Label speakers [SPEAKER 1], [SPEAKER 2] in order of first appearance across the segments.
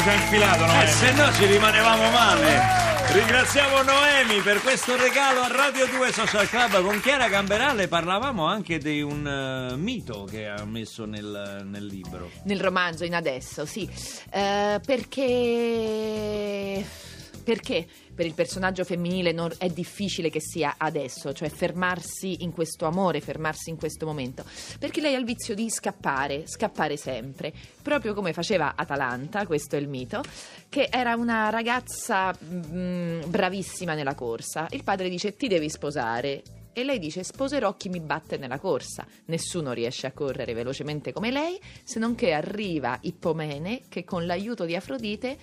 [SPEAKER 1] Ci ha infilato, no?
[SPEAKER 2] Eh, se no ci rimanevamo male. Ringraziamo Noemi per questo regalo a Radio 2 Social Club. Con Chiara Gamberale parlavamo anche di un eh, mito che ha messo nel, nel libro.
[SPEAKER 3] Nel romanzo, in adesso, sì. Eh, perché... Perché per il personaggio femminile non- è difficile che sia adesso, cioè fermarsi in questo amore, fermarsi in questo momento? Perché lei ha il vizio di scappare, scappare sempre, proprio come faceva Atalanta, questo è il mito, che era una ragazza mm, bravissima nella corsa. Il padre dice ti devi sposare. E lei dice: Sposerò chi mi batte nella corsa. Nessuno riesce a correre velocemente come lei, se non che arriva Ippomene che con l'aiuto di Afrodite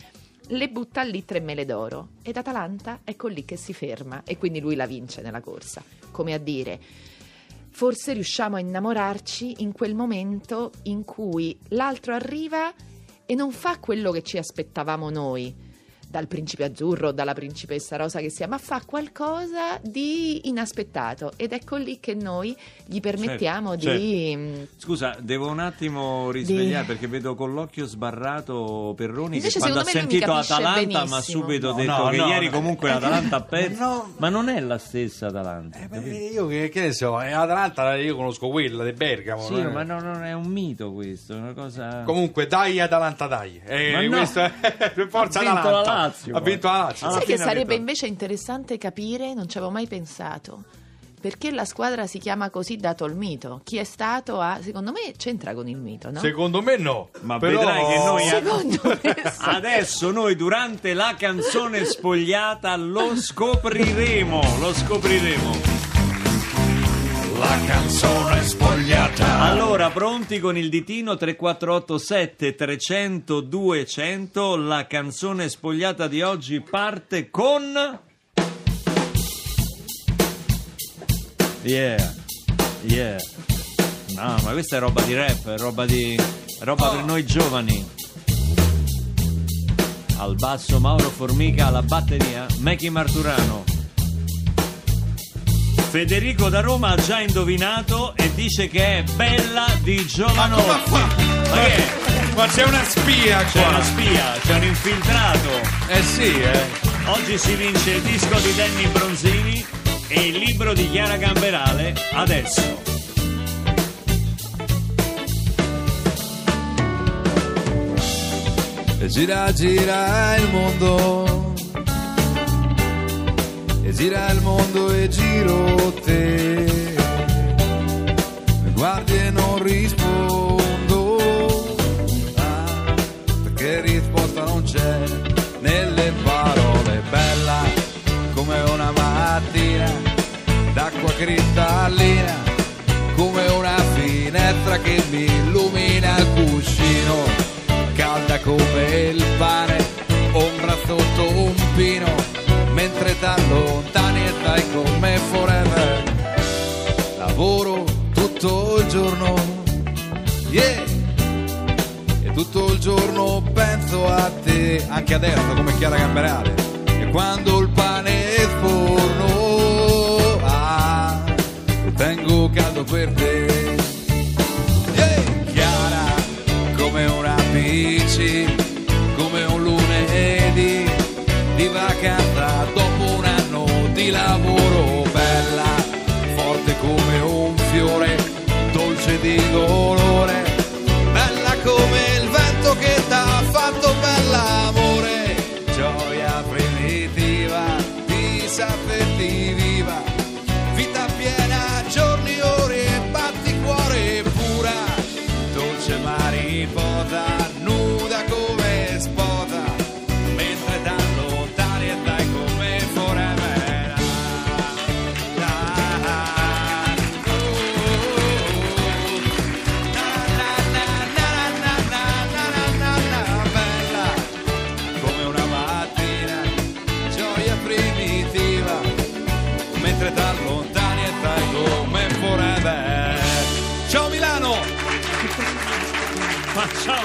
[SPEAKER 3] le butta lì tre mele d'oro. Ed Atalanta ecco lì che si ferma e quindi lui la vince nella corsa. Come a dire. Forse riusciamo a innamorarci in quel momento in cui l'altro arriva e non fa quello che ci aspettavamo noi dal principe azzurro, dalla principessa rosa che sia, ma fa qualcosa di inaspettato ed ecco lì che noi gli permettiamo
[SPEAKER 2] Certo,
[SPEAKER 3] di... mm,
[SPEAKER 2] Scusa, devo un attimo risvegliare
[SPEAKER 3] Di-
[SPEAKER 2] perché vedo con l'occhio sbarrato Perroni
[SPEAKER 3] Invece
[SPEAKER 2] che quando ha sentito Atalanta ha
[SPEAKER 3] benissimo.
[SPEAKER 2] subito
[SPEAKER 1] No,
[SPEAKER 2] detto
[SPEAKER 1] no,
[SPEAKER 2] che
[SPEAKER 1] no,
[SPEAKER 2] ieri
[SPEAKER 1] no.
[SPEAKER 2] comunque l'Atalanta ha perso.
[SPEAKER 1] no.
[SPEAKER 2] Ma non è la stessa Atalanta.
[SPEAKER 1] Eh, beh, io che, che ne so, eh, Atalanta io conosco quella di Bergamo.
[SPEAKER 2] Sì,
[SPEAKER 1] eh.
[SPEAKER 2] ma no, non è un mito questo, è una cosa...
[SPEAKER 1] Comunque, dai Atalanta, dai. Eh,
[SPEAKER 2] Ma no.
[SPEAKER 1] questo è per forza
[SPEAKER 2] Ha
[SPEAKER 1] Atalanta.
[SPEAKER 2] La Lazio,
[SPEAKER 1] Ha vinto la Lazio.
[SPEAKER 3] Sai che sarebbe invece interessante capire, non ci avevo mai pensato, perché la squadra si chiama così dato il mito? Chi è stato a... Secondo me c'entra con il mito, no?
[SPEAKER 1] Secondo me no.
[SPEAKER 2] Ma
[SPEAKER 1] Però-
[SPEAKER 2] vedrai che noi
[SPEAKER 3] Secondo me sì.
[SPEAKER 2] Adesso noi durante la canzone spogliata lo scopriremo, lo scopriremo.
[SPEAKER 4] La canzone spogliata.
[SPEAKER 2] Allora, pronti con il ditino 3487 300 200, la canzone spogliata di oggi parte con... Yeah, yeah. No, ma questa è roba di rap, è roba di... roba per noi giovani. Al basso Mauro Formica, alla batteria Meki Marturano. Federico da Roma ha già indovinato e dice che è bella di Giovanotti.
[SPEAKER 1] Ma come fa?
[SPEAKER 2] Ma che è?
[SPEAKER 1] Ma c'è una spia
[SPEAKER 2] C'è
[SPEAKER 1] qua.
[SPEAKER 2] una spia, c'è un infiltrato.
[SPEAKER 1] Eh sì, eh.
[SPEAKER 2] Oggi si vince il disco di Danny Bronzini e il libro di Chiara Gamberale adesso.
[SPEAKER 5] Gira, gira il mondo. E gira il mondo e giro te. Mi guardi e non rispondo. Ah, perché risposta non c'è nelle parole. Bella come una mattina d'acqua cristallina. Come una finestra che mi illumina il cuscino calda come il pane, giorno penso a te, anche adesso come Chiara Gamberale, e quando il pane è forno, ah, tengo caldo per te. Yeah! Chiara come una bici, come un lunedì di vacanza dopo un anno di lavoro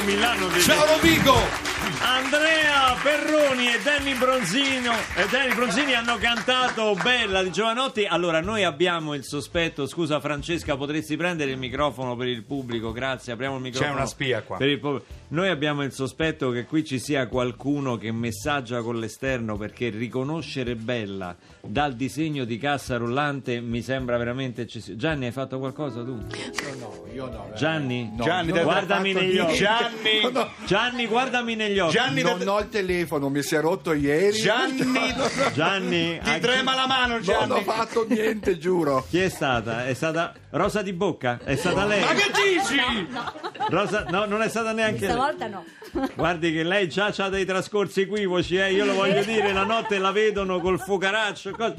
[SPEAKER 5] Milano.
[SPEAKER 2] Ciao
[SPEAKER 1] Rovigo!
[SPEAKER 2] Andrea Perroni e Danny Bronzino e Danny Bronzini hanno cantato Bella di Giovanotti. Allora, noi abbiamo il sospetto, scusa Francesca, potresti prendere il microfono per il pubblico? Grazie, apriamo il microfono.
[SPEAKER 1] una spia qua.
[SPEAKER 2] per il pubblico. Noi abbiamo il sospetto che qui ci sia qualcuno che messaggia con l'esterno perché riconoscere Bella dal disegno di cassa rullante mi sembra veramente eccessivo. Gianni, hai fatto qualcosa tu?
[SPEAKER 6] No, io no.
[SPEAKER 2] Gianni?
[SPEAKER 1] Gianni,
[SPEAKER 6] non ho
[SPEAKER 2] guardami negli occhi.
[SPEAKER 1] Gianni,
[SPEAKER 2] Gianni, guardami negli occhi.
[SPEAKER 1] Gianni,
[SPEAKER 6] Non
[SPEAKER 1] da-
[SPEAKER 6] ho il telefono, mi si è rotto ieri.
[SPEAKER 1] Gianni,
[SPEAKER 2] Gianni,
[SPEAKER 1] ti
[SPEAKER 2] chi-
[SPEAKER 1] trema la mano,
[SPEAKER 6] Non
[SPEAKER 1] Gianni.
[SPEAKER 6] ho fatto niente, giuro.
[SPEAKER 2] Chi è stata? È stata Rosa di Bocca? È stata lei?
[SPEAKER 1] Ma che dici?
[SPEAKER 2] Rosa, no, non è stata neanche lei.
[SPEAKER 7] Stavolta no.
[SPEAKER 2] Guardi che lei già ha dei trascorsi equivoci, eh, io lo voglio dire, la notte la vedono col fuocaraccio. cosa-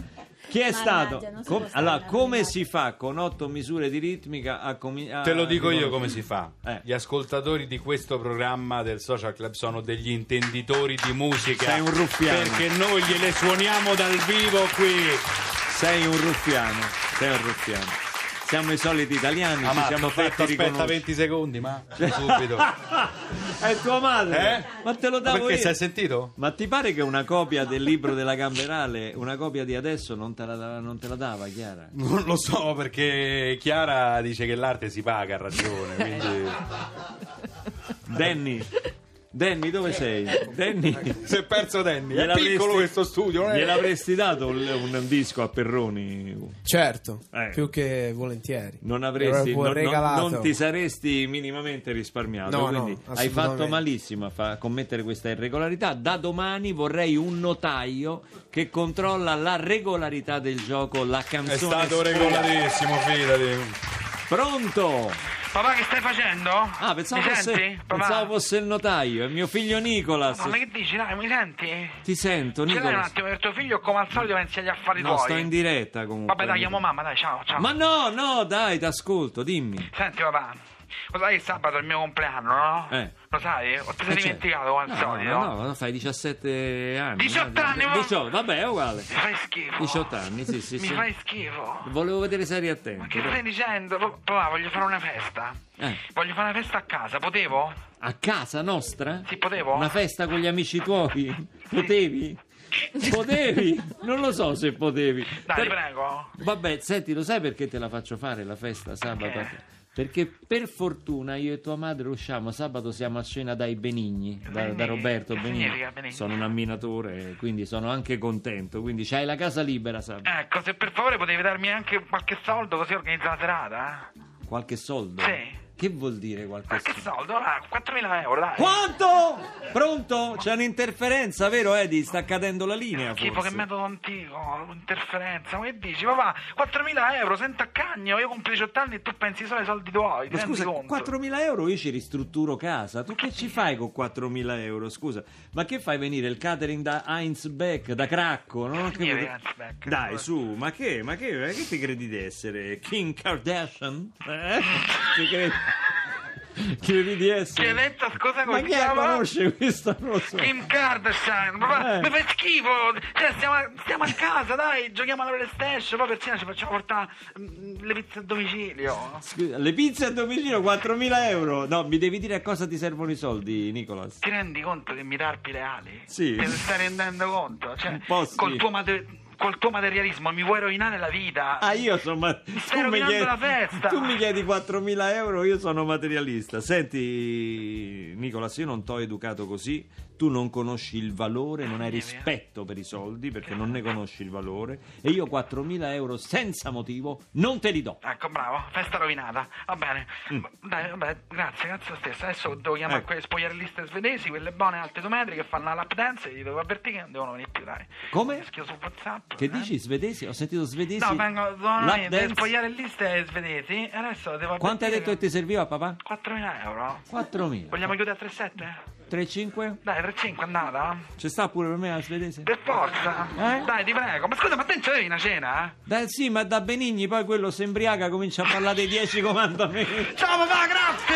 [SPEAKER 2] Chi è
[SPEAKER 7] Mannaggia,
[SPEAKER 2] stato? Com- allora, come si fa con otto misure di ritmica a cominciare?
[SPEAKER 1] Te lo dico io come si fa.
[SPEAKER 2] Eh.
[SPEAKER 1] Gli ascoltatori di questo programma del Social Club sono degli intenditori di musica.
[SPEAKER 2] Sei un ruffiano.
[SPEAKER 1] Perché noi gliele suoniamo dal vivo qui.
[SPEAKER 2] Sei un ruffiano, sei un ruffiano. Siamo i soliti italiani, ci
[SPEAKER 1] ma
[SPEAKER 2] siamo
[SPEAKER 1] t'ho
[SPEAKER 2] fatti
[SPEAKER 1] fatto aspetta
[SPEAKER 2] riconoscere.
[SPEAKER 1] 20 secondi, ma subito.
[SPEAKER 2] È tua madre?
[SPEAKER 1] Eh?
[SPEAKER 2] Ma te lo
[SPEAKER 1] Ma
[SPEAKER 2] davo
[SPEAKER 1] perché
[SPEAKER 2] io.
[SPEAKER 1] è sentito?
[SPEAKER 2] Ma ti pare che una copia del libro della Gamberale, una copia di adesso non te la, dava- non te la dava, Chiara?
[SPEAKER 1] Non lo so perché Chiara dice che l'arte si paga, ha ragione. Quindi...
[SPEAKER 2] Danny, Danny dove sei? Danny,
[SPEAKER 1] Si è perso Danny. È piccolo questo studio, non è?
[SPEAKER 2] gliel'avresti dato un, un disco a Perroni?
[SPEAKER 8] Certo,
[SPEAKER 2] Eh.
[SPEAKER 8] più che volentieri.
[SPEAKER 2] Non avresti, non, non-
[SPEAKER 8] regalato.
[SPEAKER 2] non ti saresti minimamente risparmiato.
[SPEAKER 8] No,
[SPEAKER 2] quindi
[SPEAKER 8] no,
[SPEAKER 2] hai fatto malissimo a fa- commettere questa irregolarità. Da domani vorrei un notaio che controlla la regolarità del gioco, la canzone.
[SPEAKER 1] È stato
[SPEAKER 2] sfera.
[SPEAKER 1] regolarissimo, fidati.
[SPEAKER 2] Pronto?
[SPEAKER 9] Papà, che stai facendo?
[SPEAKER 2] Ah, pensavo
[SPEAKER 9] mi
[SPEAKER 2] fosse,
[SPEAKER 9] senti?
[SPEAKER 2] Pensavo fosse il notaio, è mio figlio Nicolas.
[SPEAKER 9] No, ma che dici? Dai, mi senti?
[SPEAKER 2] Ti sento,
[SPEAKER 9] Ce l'hai un
[SPEAKER 2] Nicolas.
[SPEAKER 9] attimo per tuo figlio come al solito pensi agli affari
[SPEAKER 2] No,
[SPEAKER 9] tuoi?
[SPEAKER 2] sto in diretta comunque.
[SPEAKER 9] Vabbè, dai, chiamo mamma, dai, ciao, ciao.
[SPEAKER 2] Ma no, no, dai, t'ascolto, dimmi.
[SPEAKER 9] Senti, papà, lo sai che sabato è il mio compleanno, no?
[SPEAKER 2] Eh.
[SPEAKER 9] Lo sai? O ti sei
[SPEAKER 2] Eh, certo.
[SPEAKER 9] dimenticato come al
[SPEAKER 2] No,
[SPEAKER 9] solito?
[SPEAKER 2] no, no, fai 17 anni.
[SPEAKER 9] 18
[SPEAKER 2] no?
[SPEAKER 9] anni, ma-
[SPEAKER 2] 18, vabbè, è uguale.
[SPEAKER 9] Mi fai schifo.
[SPEAKER 2] 18 anni, sì, sì,
[SPEAKER 9] Mi
[SPEAKER 2] sì.
[SPEAKER 9] fai schifo.
[SPEAKER 2] Volevo vedere serie
[SPEAKER 9] Ma
[SPEAKER 2] attenti.
[SPEAKER 9] che stai dicendo? Papà, voglio fare una festa.
[SPEAKER 2] Eh.
[SPEAKER 9] Voglio fare una festa a casa, potevo?
[SPEAKER 2] A casa nostra?
[SPEAKER 9] Sì, potevo?
[SPEAKER 2] Una festa con gli amici tuoi? Potevi? Potevi? Non lo so se potevi.
[SPEAKER 9] Dai, ti
[SPEAKER 2] Per-
[SPEAKER 9] prego.
[SPEAKER 2] Vabbè, senti, lo sai perché te la faccio fare la festa sabato?
[SPEAKER 9] Perché?
[SPEAKER 2] Perché per fortuna io e tua madre usciamo sabato siamo a cena dai Benigni, da, da Roberto Benigni.
[SPEAKER 9] Benigni?
[SPEAKER 2] Sono un amminatore, quindi sono anche contento. Quindi c'hai la casa libera sabato.
[SPEAKER 9] Ecco, se per favore potevi darmi anche qualche soldo così organizzo la serata. eh?
[SPEAKER 2] Qualche soldo?
[SPEAKER 9] Sì.
[SPEAKER 2] Che vuol dire qualche
[SPEAKER 9] Qualche
[SPEAKER 2] soldo?
[SPEAKER 9] soldo? Allora, 4.000 euro, dai.
[SPEAKER 2] Quanto? Pronto? C'è un'interferenza, vero Edi? Sta cadendo la linea
[SPEAKER 9] Schifo,
[SPEAKER 2] forse.
[SPEAKER 9] che metodo antico, interferenza, ma che dici? Papà, 4.000 euro, sento a cagno, io compro 18 anni e tu pensi solo ai soldi tuoi,
[SPEAKER 2] Ma scusa,
[SPEAKER 9] conto?
[SPEAKER 2] 4.000 euro io ci ristrutturo casa. Tu che ci fai con 4.000 euro? Scusa, ma che fai venire il catering da Heinz Beck, da Cracco? Non ho
[SPEAKER 9] Che
[SPEAKER 2] capito.
[SPEAKER 9] Heinz Beck?
[SPEAKER 2] Dai, su, ma che? Ma che, ma che ti credi di essere? Kim Kardashian? Eh? Ti credi? Credi di
[SPEAKER 9] Chi
[SPEAKER 2] essere?
[SPEAKER 9] hai detto, scusa,
[SPEAKER 2] Ma
[SPEAKER 9] come
[SPEAKER 2] chi
[SPEAKER 9] si
[SPEAKER 2] la
[SPEAKER 9] chiama?
[SPEAKER 2] conosce lo so.
[SPEAKER 9] Kim Kardashian, papà,
[SPEAKER 2] Eh.
[SPEAKER 9] mi fai schifo, cioè stiamo, stiamo a casa, dai, giochiamo alla PlayStation, poi per cena ci facciamo portare mm, le pizze a domicilio.
[SPEAKER 2] Scusa, le pizze a domicilio 4.000 euro? No, mi devi dire a cosa ti servono i soldi, Nicolas.
[SPEAKER 9] Ti rendi conto che mi tarpi le ali?
[SPEAKER 2] Sì.
[SPEAKER 9] Te ne stai rendendo conto? Cioè,
[SPEAKER 2] Un po' sì.
[SPEAKER 9] col, tuo mate- col tuo materialismo mi vuoi rovinare la vita.
[SPEAKER 2] Ah, io sono. ma-
[SPEAKER 9] stai rovinando la festa.
[SPEAKER 2] tu mi chiedi 4.000 euro, io sono materialista. Senti, Nicolas, io non t'ho educato così. Tu non conosci il valore, non hai rispetto per i soldi perché non ne conosci il valore. E io 4.000 euro senza motivo non te li do.
[SPEAKER 9] Ecco, bravo, festa rovinata. Va bene.
[SPEAKER 2] Mm.
[SPEAKER 9] Dai, vabbè, grazie, grazie lo stesso. Adesso devo chiamare
[SPEAKER 2] Ecco.
[SPEAKER 9] quelle spogliarelliste svedesi, quelle buone alte metri che fanno la lap dance e gli devo avvertire che non devono venire più, dai.
[SPEAKER 2] Come?
[SPEAKER 9] Mi Schio su WhatsApp.
[SPEAKER 2] Che
[SPEAKER 9] eh.
[SPEAKER 2] dici, svedesi? Ho sentito svedesi.
[SPEAKER 9] No, vengo,
[SPEAKER 2] Lap
[SPEAKER 9] venire delle
[SPEAKER 2] dance?
[SPEAKER 9] spogliarelliste svedesi e adesso devo
[SPEAKER 2] Quanto hai detto che ti serviva, papà?
[SPEAKER 9] 4.000 euro.
[SPEAKER 2] 4.000.
[SPEAKER 9] Vogliamo chiudere a 3,7?
[SPEAKER 2] 3,5?
[SPEAKER 9] Dai, 3,5 è andata?
[SPEAKER 2] Ci sta pure per me la svedese?
[SPEAKER 9] Per forza.
[SPEAKER 2] Eh?
[SPEAKER 9] Dai, ti prego. Ma scusa, ma te c'avevi una cena? eh?
[SPEAKER 2] Dai, sì, ma da Benigni poi quello si imbriaca, comincia a parlare dei 10 comandamenti.
[SPEAKER 9] Ciao papà, grazie!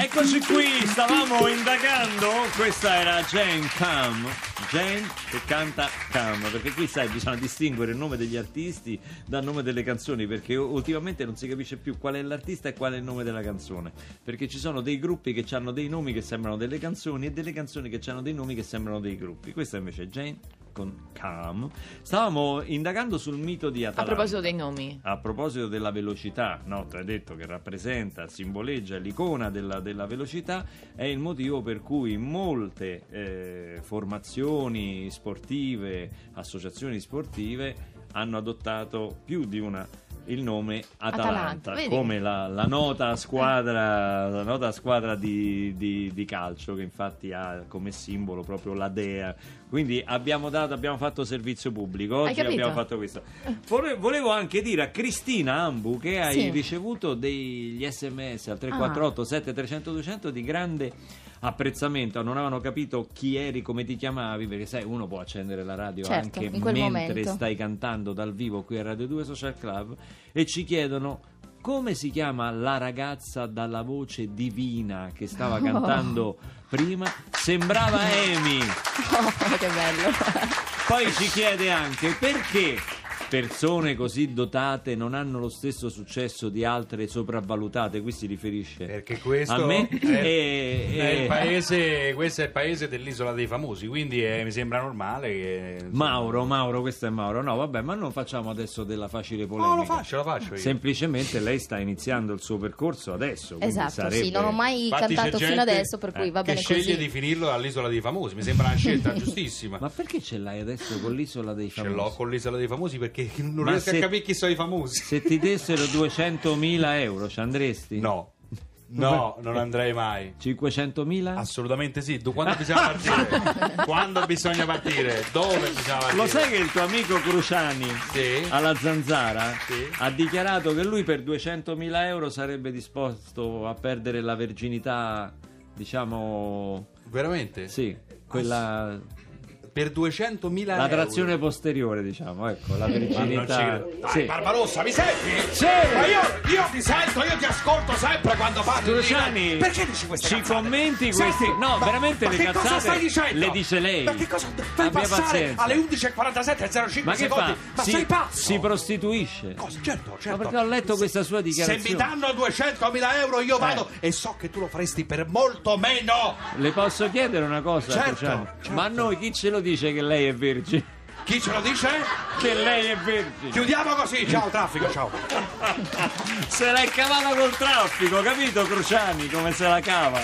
[SPEAKER 2] Eccoci qui, stavamo indagando, questa era Jane Cam, Jane che canta Cam, perché qui sai bisogna distinguere il nome degli artisti dal nome delle canzoni, perché ultimamente non si capisce più qual è l'artista e qual è il nome della canzone, perché ci sono dei gruppi che hanno dei nomi che sembrano delle canzoni e delle canzoni che hanno dei nomi che sembrano dei gruppi, questa invece è Jane con Cam. Stavamo indagando sul mito di
[SPEAKER 3] A
[SPEAKER 2] Atalanta.
[SPEAKER 3] proposito dei nomi.
[SPEAKER 2] A proposito della velocità, no, tu hai detto che rappresenta, simboleggia l'icona della, della velocità, è il motivo per cui molte eh, formazioni sportive, associazioni sportive hanno adottato più di una il nome Atalanta,
[SPEAKER 3] Atalanta,
[SPEAKER 2] come la, la nota squadra, la nota squadra di, di- di calcio che infatti ha come simbolo proprio la dea. Quindi abbiamo, dato, abbiamo fatto servizio pubblico, oggi abbiamo fatto questo. Vole- Volevo anche dire a Cristina Ambu che hai
[SPEAKER 3] Sì.
[SPEAKER 2] ricevuto degli sms al 348 7300 200 di grande apprezzamento. Non avevano capito chi eri, come ti chiamavi, perché sai, uno può accendere la radio
[SPEAKER 8] Certo,
[SPEAKER 2] anche mentre
[SPEAKER 8] momento.
[SPEAKER 2] stai cantando dal vivo qui a Radio 2 Social Club e ci chiedono come si chiama la ragazza dalla voce divina che stava cantando prima? Sembrava Amy.
[SPEAKER 8] Oh, che bello.
[SPEAKER 2] Poi ci chiede anche perché persone così dotate non hanno lo stesso successo di altre sopravvalutate. Qui si riferisce
[SPEAKER 1] Perché questo
[SPEAKER 2] a me.
[SPEAKER 1] è,
[SPEAKER 2] E-
[SPEAKER 1] è
[SPEAKER 2] e-
[SPEAKER 1] il paese, questo è il paese dell'isola dei famosi, quindi eh, mi sembra normale che... insomma-
[SPEAKER 2] Mauro, Mauro, questo è Mauro. No, vabbè, ma non facciamo adesso della facile polemica.
[SPEAKER 1] No, lo faccio, lo faccio io.
[SPEAKER 2] Semplicemente lei sta iniziando il suo percorso adesso.
[SPEAKER 8] Esatto,
[SPEAKER 2] sarebbe-
[SPEAKER 8] sì, non ho mai
[SPEAKER 1] Infatti
[SPEAKER 8] cantato fino adesso, per cui
[SPEAKER 1] eh,
[SPEAKER 8] va
[SPEAKER 1] che
[SPEAKER 8] bene
[SPEAKER 1] sceglie
[SPEAKER 8] così.
[SPEAKER 1] di finirlo all'isola dei famosi, mi sembra una scelta giustissima.
[SPEAKER 2] Ma perché ce l'hai adesso con l'isola dei
[SPEAKER 1] Ce
[SPEAKER 2] famosi?
[SPEAKER 1] l'ho con l'isola dei famosi perché non
[SPEAKER 2] Ma
[SPEAKER 1] riesco
[SPEAKER 2] se-
[SPEAKER 1] a capire chi sono i famosi.
[SPEAKER 2] Se ti dessero 200.000 euro, ci andresti?
[SPEAKER 1] No, no, non andrei mai.
[SPEAKER 2] 500.000?
[SPEAKER 1] Assolutamente sì. Quando bisogna partire? quando bisogna partire? Dove bisogna partire?
[SPEAKER 2] Lo sai che il tuo amico Cruciani
[SPEAKER 1] Sì.
[SPEAKER 2] alla Zanzara
[SPEAKER 1] Sì.
[SPEAKER 2] ha dichiarato che lui per 200.000 euro sarebbe disposto a perdere la verginità, diciamo,
[SPEAKER 1] Veramente?
[SPEAKER 2] sì, quella...
[SPEAKER 1] per 200.000
[SPEAKER 2] La
[SPEAKER 1] euro.
[SPEAKER 2] trazione posteriore, diciamo, ecco, la verginità.
[SPEAKER 4] Dai,
[SPEAKER 2] Sì.
[SPEAKER 4] Barbarossa, mi senti?
[SPEAKER 2] Sì.
[SPEAKER 4] Ma io, io ti sento, io ti ascolto sempre quando parli.
[SPEAKER 2] Cruciani,
[SPEAKER 4] Perché dici queste
[SPEAKER 2] ci
[SPEAKER 4] cazzate?
[SPEAKER 2] commenti
[SPEAKER 4] Senti,
[SPEAKER 2] questi- no,
[SPEAKER 4] ma-
[SPEAKER 2] veramente
[SPEAKER 4] ma
[SPEAKER 2] le
[SPEAKER 4] che
[SPEAKER 2] cazzate
[SPEAKER 4] cosa stai dicendo?
[SPEAKER 2] le dice lei.
[SPEAKER 4] Ma che cosa fai
[SPEAKER 2] Abbia
[SPEAKER 4] passare
[SPEAKER 2] pazienza.
[SPEAKER 4] alle 11.47 e 05
[SPEAKER 2] Ma che
[SPEAKER 4] secondi?
[SPEAKER 2] fa?
[SPEAKER 4] Ma
[SPEAKER 2] si,
[SPEAKER 4] sei pazzo?
[SPEAKER 2] si prostituisce.
[SPEAKER 4] Cosa? Certo, certo.
[SPEAKER 2] Ma perché ho letto questa sua
[SPEAKER 4] Se
[SPEAKER 2] dichiarazione.
[SPEAKER 4] mi danno 200.000 euro io vado e so che tu lo faresti per molto meno.
[SPEAKER 2] Le posso chiedere una cosa,
[SPEAKER 4] Certo, certo.
[SPEAKER 2] Ma a noi chi ce lo dice che lei è vergine?
[SPEAKER 4] Chi ce lo dice?
[SPEAKER 2] Che lei è vergine.
[SPEAKER 4] Chiudiamo così. Ciao traffico, ciao.
[SPEAKER 2] Se l'è cavata col traffico, capito Cruciani come se la cava?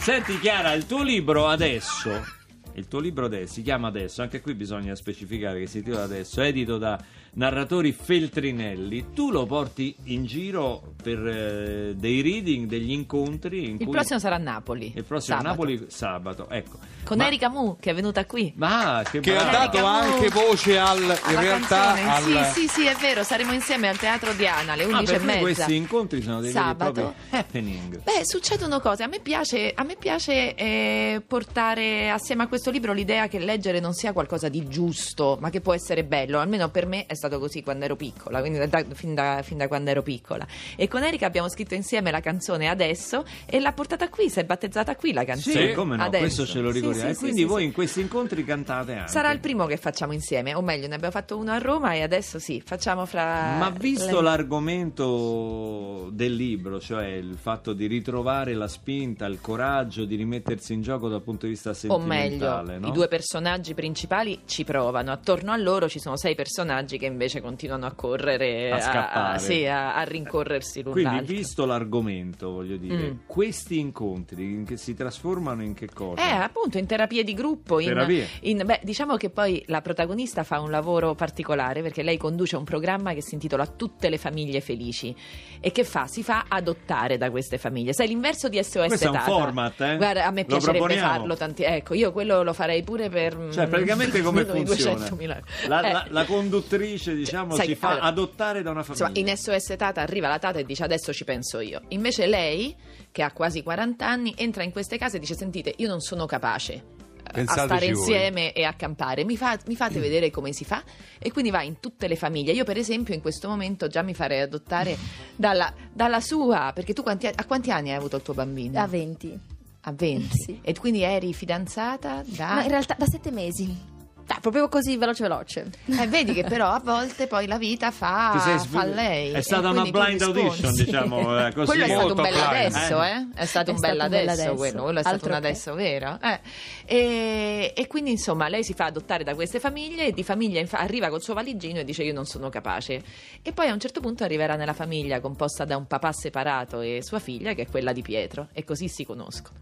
[SPEAKER 2] Senti Chiara, il tuo libro adesso, il tuo libro adesso si chiama adesso, anche qui bisogna specificare che si titola adesso, edito da narratori Feltrinelli, tu lo porti in giro per eh, dei reading, degli incontri in
[SPEAKER 3] Il
[SPEAKER 2] cui...
[SPEAKER 3] prossimo sarà a Napoli.
[SPEAKER 2] il prossimo
[SPEAKER 3] sabato.
[SPEAKER 2] Napoli sabato, ecco.
[SPEAKER 3] Con
[SPEAKER 2] Ma-
[SPEAKER 3] Erika Mu, che è venuta qui.
[SPEAKER 2] Ma che,
[SPEAKER 1] Che ha dato anche voce al, in
[SPEAKER 3] Alla
[SPEAKER 1] realtà
[SPEAKER 3] canzone.
[SPEAKER 1] al...
[SPEAKER 3] Sì, sì, sì, è vero, saremo insieme al Teatro Diana alle
[SPEAKER 2] Ah,
[SPEAKER 3] 11 e mezza.
[SPEAKER 2] questi incontri sono dei
[SPEAKER 3] Sabato.
[SPEAKER 2] happening.
[SPEAKER 3] Beh, succedono cose. A me piace, a me piace eh, portare assieme a questo libro l'idea che leggere non sia qualcosa di giusto, ma che può essere bello. Almeno per me è stato così quando ero piccola, quindi da- fin, da, fin da quando ero piccola. E con Erika abbiamo scritto insieme la canzone Adesso e l'ha portata qui, si è battezzata qui la canzone.
[SPEAKER 2] Sì, come no,
[SPEAKER 3] Adesso.
[SPEAKER 2] questo ce lo
[SPEAKER 3] Sì,
[SPEAKER 2] ricordiamo.
[SPEAKER 3] sì,
[SPEAKER 2] e
[SPEAKER 3] sì,
[SPEAKER 2] quindi
[SPEAKER 3] sì,
[SPEAKER 2] voi
[SPEAKER 3] sì.
[SPEAKER 2] in questi incontri cantate anche.
[SPEAKER 3] Sarà il primo che facciamo insieme, o meglio, ne abbiamo fatto uno a Roma e adesso sì, facciamo fra.
[SPEAKER 2] Ma visto
[SPEAKER 3] le-
[SPEAKER 2] l'argomento del libro, cioè il fatto di ritrovare la spinta, il coraggio di rimettersi in gioco dal punto di vista
[SPEAKER 3] O
[SPEAKER 2] sentimentale,
[SPEAKER 3] meglio,
[SPEAKER 2] no?
[SPEAKER 3] i due personaggi principali ci provano, attorno a loro ci sono sei personaggi che invece continuano a correre,
[SPEAKER 2] A scappare.
[SPEAKER 3] sì, a, a rincorrersi l'un
[SPEAKER 2] Quindi,
[SPEAKER 3] l'altro.
[SPEAKER 2] visto l'argomento, voglio dire,
[SPEAKER 3] Mm.
[SPEAKER 2] questi incontri in che si trasformano in che cosa?
[SPEAKER 3] Eh, appunto, in terapie di gruppo. In,
[SPEAKER 2] Terapie.
[SPEAKER 3] in- beh, diciamo che poi la protagonista fa un lavoro particolare perché lei conduce un programma che si intitola Tutte le famiglie felici. E che fa? Si fa adottare da queste famiglie. Sai, l'inverso di SOS
[SPEAKER 2] Questo è un
[SPEAKER 3] Tata.
[SPEAKER 2] format, eh?
[SPEAKER 3] Guarda, a me
[SPEAKER 2] Lo
[SPEAKER 3] piacerebbe
[SPEAKER 2] proponiamo?
[SPEAKER 3] farlo tanti. Ecco, io quello lo farei pure per.
[SPEAKER 2] Cioè, praticamente come
[SPEAKER 3] meno di
[SPEAKER 2] funziona?
[SPEAKER 3] 200.000.
[SPEAKER 2] La,
[SPEAKER 3] Eh,
[SPEAKER 2] la- la conduttrice, diciamo,
[SPEAKER 3] sai
[SPEAKER 2] si fa
[SPEAKER 3] allora,
[SPEAKER 2] adottare da una famiglia.
[SPEAKER 3] Insomma, in SOS Tata arriva la Tata e dice adesso ci penso io. Invece lei, che ha quasi 40 anni, entra in queste case e dice sentite, io non sono capace eh, a
[SPEAKER 1] Pensateci
[SPEAKER 3] stare
[SPEAKER 1] voi."
[SPEAKER 3] insieme e a campare, mi, fa- mi
[SPEAKER 2] Mm.
[SPEAKER 3] fate vedere come si fa e quindi va in tutte le famiglie. Io per esempio in questo momento già mi farei adottare dalla, dalla sua, perché tu quanti, a quanti anni hai avuto il tuo bambino?
[SPEAKER 8] A 20.
[SPEAKER 3] A 20.
[SPEAKER 8] Sì.
[SPEAKER 3] E quindi eri fidanzata da...
[SPEAKER 8] Ma in realtà da sette mesi. Ah, proprio così, veloce veloce.
[SPEAKER 3] Eh, vedi che però a volte poi la vita fa,
[SPEAKER 2] Ti sei sv-
[SPEAKER 3] fa lei.
[SPEAKER 2] È stata una blind audition, diciamo, eh, così.
[SPEAKER 3] Quello è stato un bel adesso, eh? È stato
[SPEAKER 8] È
[SPEAKER 3] un bel adesso,
[SPEAKER 8] adesso.
[SPEAKER 3] quello, quello è stato un
[SPEAKER 8] che.
[SPEAKER 3] adesso vero. eh. E, e quindi insomma lei si fa adottare da queste famiglie e di famiglia infa- arriva col suo valigino e dice io non sono capace. E poi a un certo punto arriverà nella famiglia composta da un papà separato e sua figlia che è quella di Pietro e così si conoscono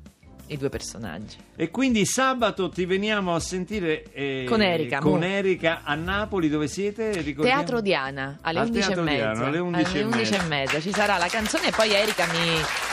[SPEAKER 3] i due personaggi.
[SPEAKER 2] E quindi sabato ti veniamo a sentire eh,
[SPEAKER 3] Con Erika,
[SPEAKER 2] con. Erika a Napoli dove siete? Ricordiamo?
[SPEAKER 3] Teatro Diana alle
[SPEAKER 2] Al
[SPEAKER 3] 11 e
[SPEAKER 2] Teatro
[SPEAKER 3] mezza.
[SPEAKER 2] Diana, alle 11 e mezza.
[SPEAKER 3] e mezza. Ci sarà la canzone e poi Erika mi.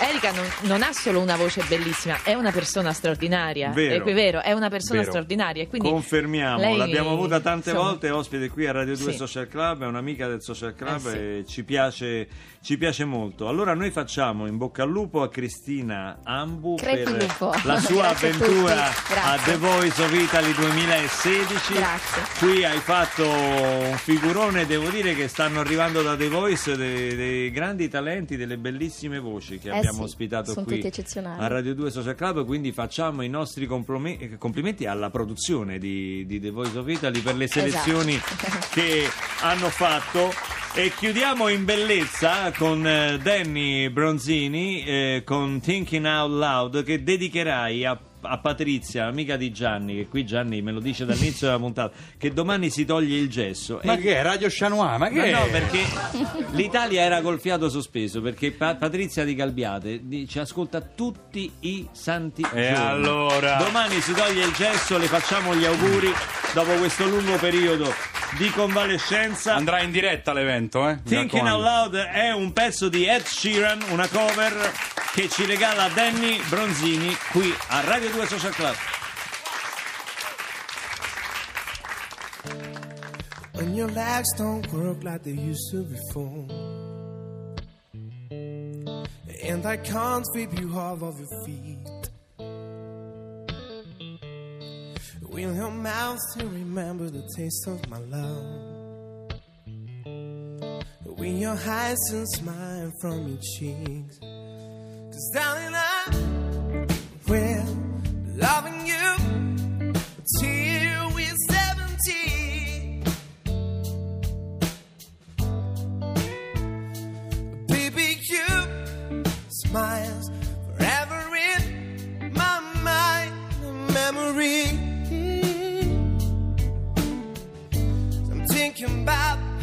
[SPEAKER 3] Erika non, non ha solo una voce bellissima, è una persona straordinaria.
[SPEAKER 2] Vero.
[SPEAKER 3] È vero, è una persona
[SPEAKER 2] Vero.
[SPEAKER 3] straordinaria. e Quindi
[SPEAKER 2] Confermiamo,
[SPEAKER 3] lei,
[SPEAKER 2] l'abbiamo avuta tante
[SPEAKER 3] insomma,
[SPEAKER 2] volte ospite qui a Radio 2
[SPEAKER 3] Sì.
[SPEAKER 2] Social Club, è un'amica del Social Club
[SPEAKER 3] Eh sì.
[SPEAKER 2] e ci piace, ci piace molto. Allora noi facciamo in bocca al lupo a Cristina Ambu
[SPEAKER 8] Crepi
[SPEAKER 2] per
[SPEAKER 8] lupo.
[SPEAKER 2] la sua
[SPEAKER 8] a
[SPEAKER 2] avventura a
[SPEAKER 8] Grazie.
[SPEAKER 2] The Voice of Italy 2016.
[SPEAKER 8] Grazie.
[SPEAKER 2] Qui hai fatto un figurone, devo dire che stanno arrivando da The Voice dei, dei grandi talenti, delle bellissime voci che
[SPEAKER 8] Eh
[SPEAKER 2] abbiamo
[SPEAKER 8] sì,
[SPEAKER 2] ospitato
[SPEAKER 8] sono
[SPEAKER 2] qui a Radio 2 Social Club, quindi facciamo i nostri eh, complimenti alla produzione di, di The Voice of Italy per le
[SPEAKER 8] Esatto.
[SPEAKER 2] selezioni che hanno fatto. E chiudiamo in bellezza con eh, Danny Bronzini eh, con Thinking Out Loud che dedicherai a, a Patrizia, amica di Gianni, che qui Gianni me lo dice dall'inizio della puntata, che domani si toglie il gesso.
[SPEAKER 1] Ma
[SPEAKER 2] E-
[SPEAKER 1] che è? Radio Chanois? Ma che è?
[SPEAKER 2] no, perché l'Italia era col fiato sospeso perché Pa- Patrizia di Galbiate di- ci ascolta tutti i santi
[SPEAKER 1] E
[SPEAKER 2] giorni.
[SPEAKER 1] allora?
[SPEAKER 2] Domani si toglie il gesso, le facciamo gli auguri dopo questo lungo periodo di convalescenza.
[SPEAKER 1] Andrà in diretta l'evento, eh? Mi
[SPEAKER 2] Thinking Out. Loud è un pezzo di Ed Sheeran, una cover che ci regala Danny Bronzini qui a Radio 2 Social Club.
[SPEAKER 10] When your legs don't work like they used to before. And I can't sweep you off of your feet. Will your mouth still remember the taste of my love? Will your eyes still smile from your cheeks? Cause darling,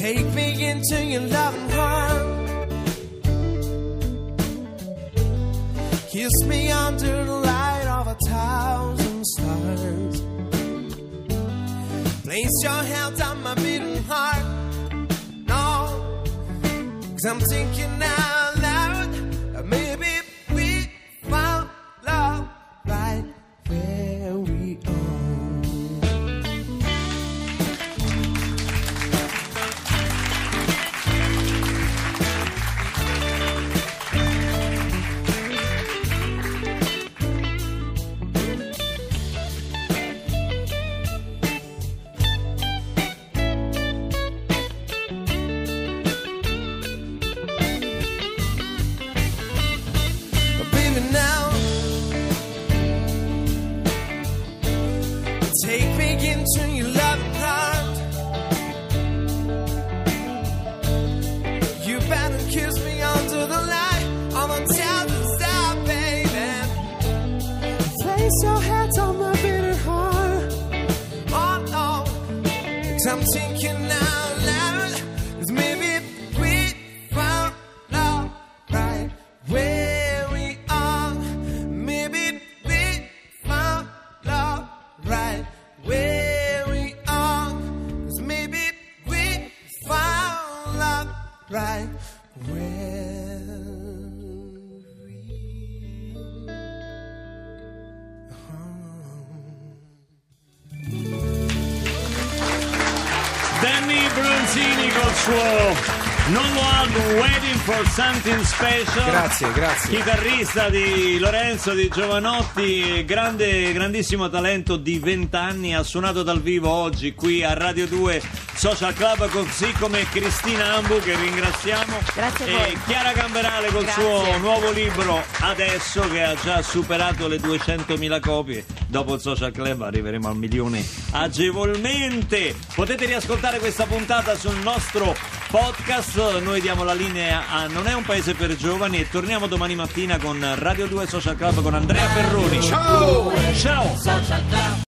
[SPEAKER 10] take me into your loving heart. Kiss me under the light of a thousand stars. Place your hands on my beating heart. No, cause I'm thinking out
[SPEAKER 2] Danny Bronzini col suo nuovo album Waiting for Something Special.
[SPEAKER 6] Grazie, grazie.
[SPEAKER 2] Chitarrista di Lorenzo di Giovanotti, grande, grandissimo talento di 20 anni, ha suonato dal vivo oggi qui a Radio 2 Social Club, così come Cristina Ambu che ringraziamo.
[SPEAKER 3] Grazie a
[SPEAKER 2] E
[SPEAKER 3] voi.
[SPEAKER 2] Chiara Gamberale col
[SPEAKER 3] Grazie.
[SPEAKER 2] suo nuovo libro Adesso che ha già superato le 200.000 copie. Dopo il Social Club arriveremo al milione agevolmente. Potete riascoltare questa puntata sul nostro podcast. Noi diamo la linea a Non è un paese per giovani e torniamo domani mattina con Radio 2 Social Club con Andrea Ferroni. Ciao! Ciao!